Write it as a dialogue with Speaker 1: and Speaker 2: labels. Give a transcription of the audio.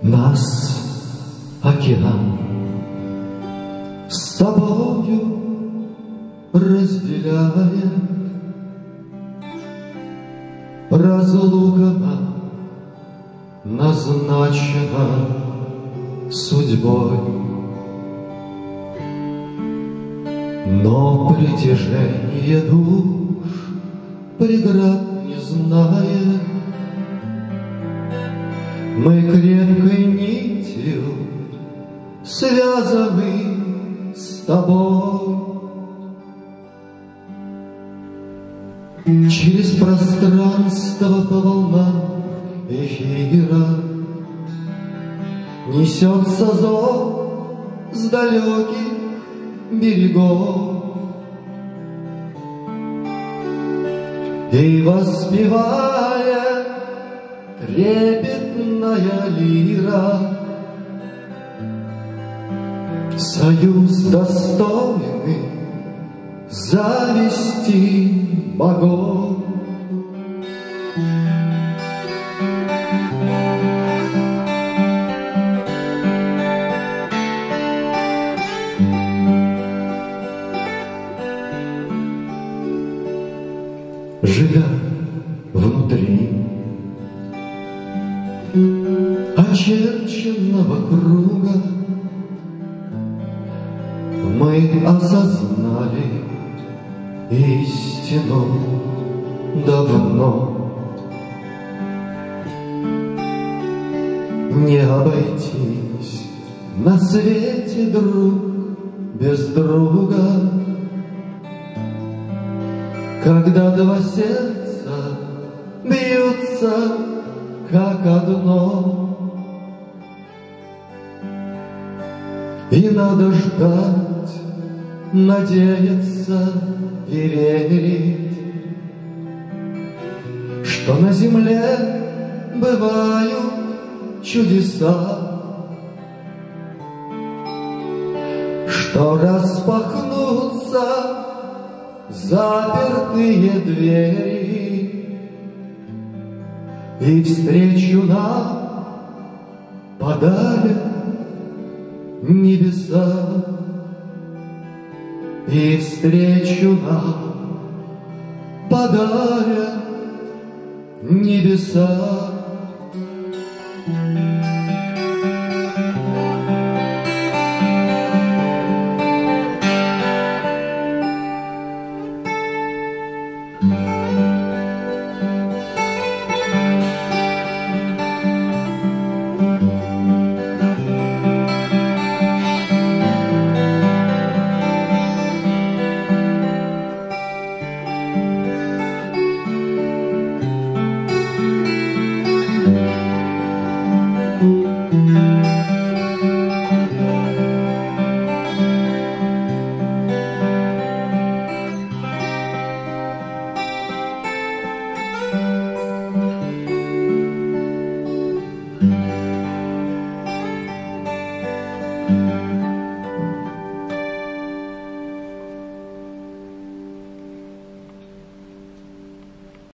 Speaker 1: Нас океан с тобою разделяет. Разлука назначена судьбой. Но притяжение дух преград не знает, Мы крепкой нитью связаны с тобой. Через пространство по волнам эфира Несется зов с далеких берегов. И воспевая трепетная лира Союз достойный завести богов. Внутри. Очерченного круга, мы осознали истину давно. Не обойтись на свете, друг, без друга, Когда два сердца бьются, как одно. И надо ждать, надеяться верить, Что на земле бывают чудеса, Что распахнутся запертые двери, И встречу нам подарят небеса. И встречу нам подарят небеса.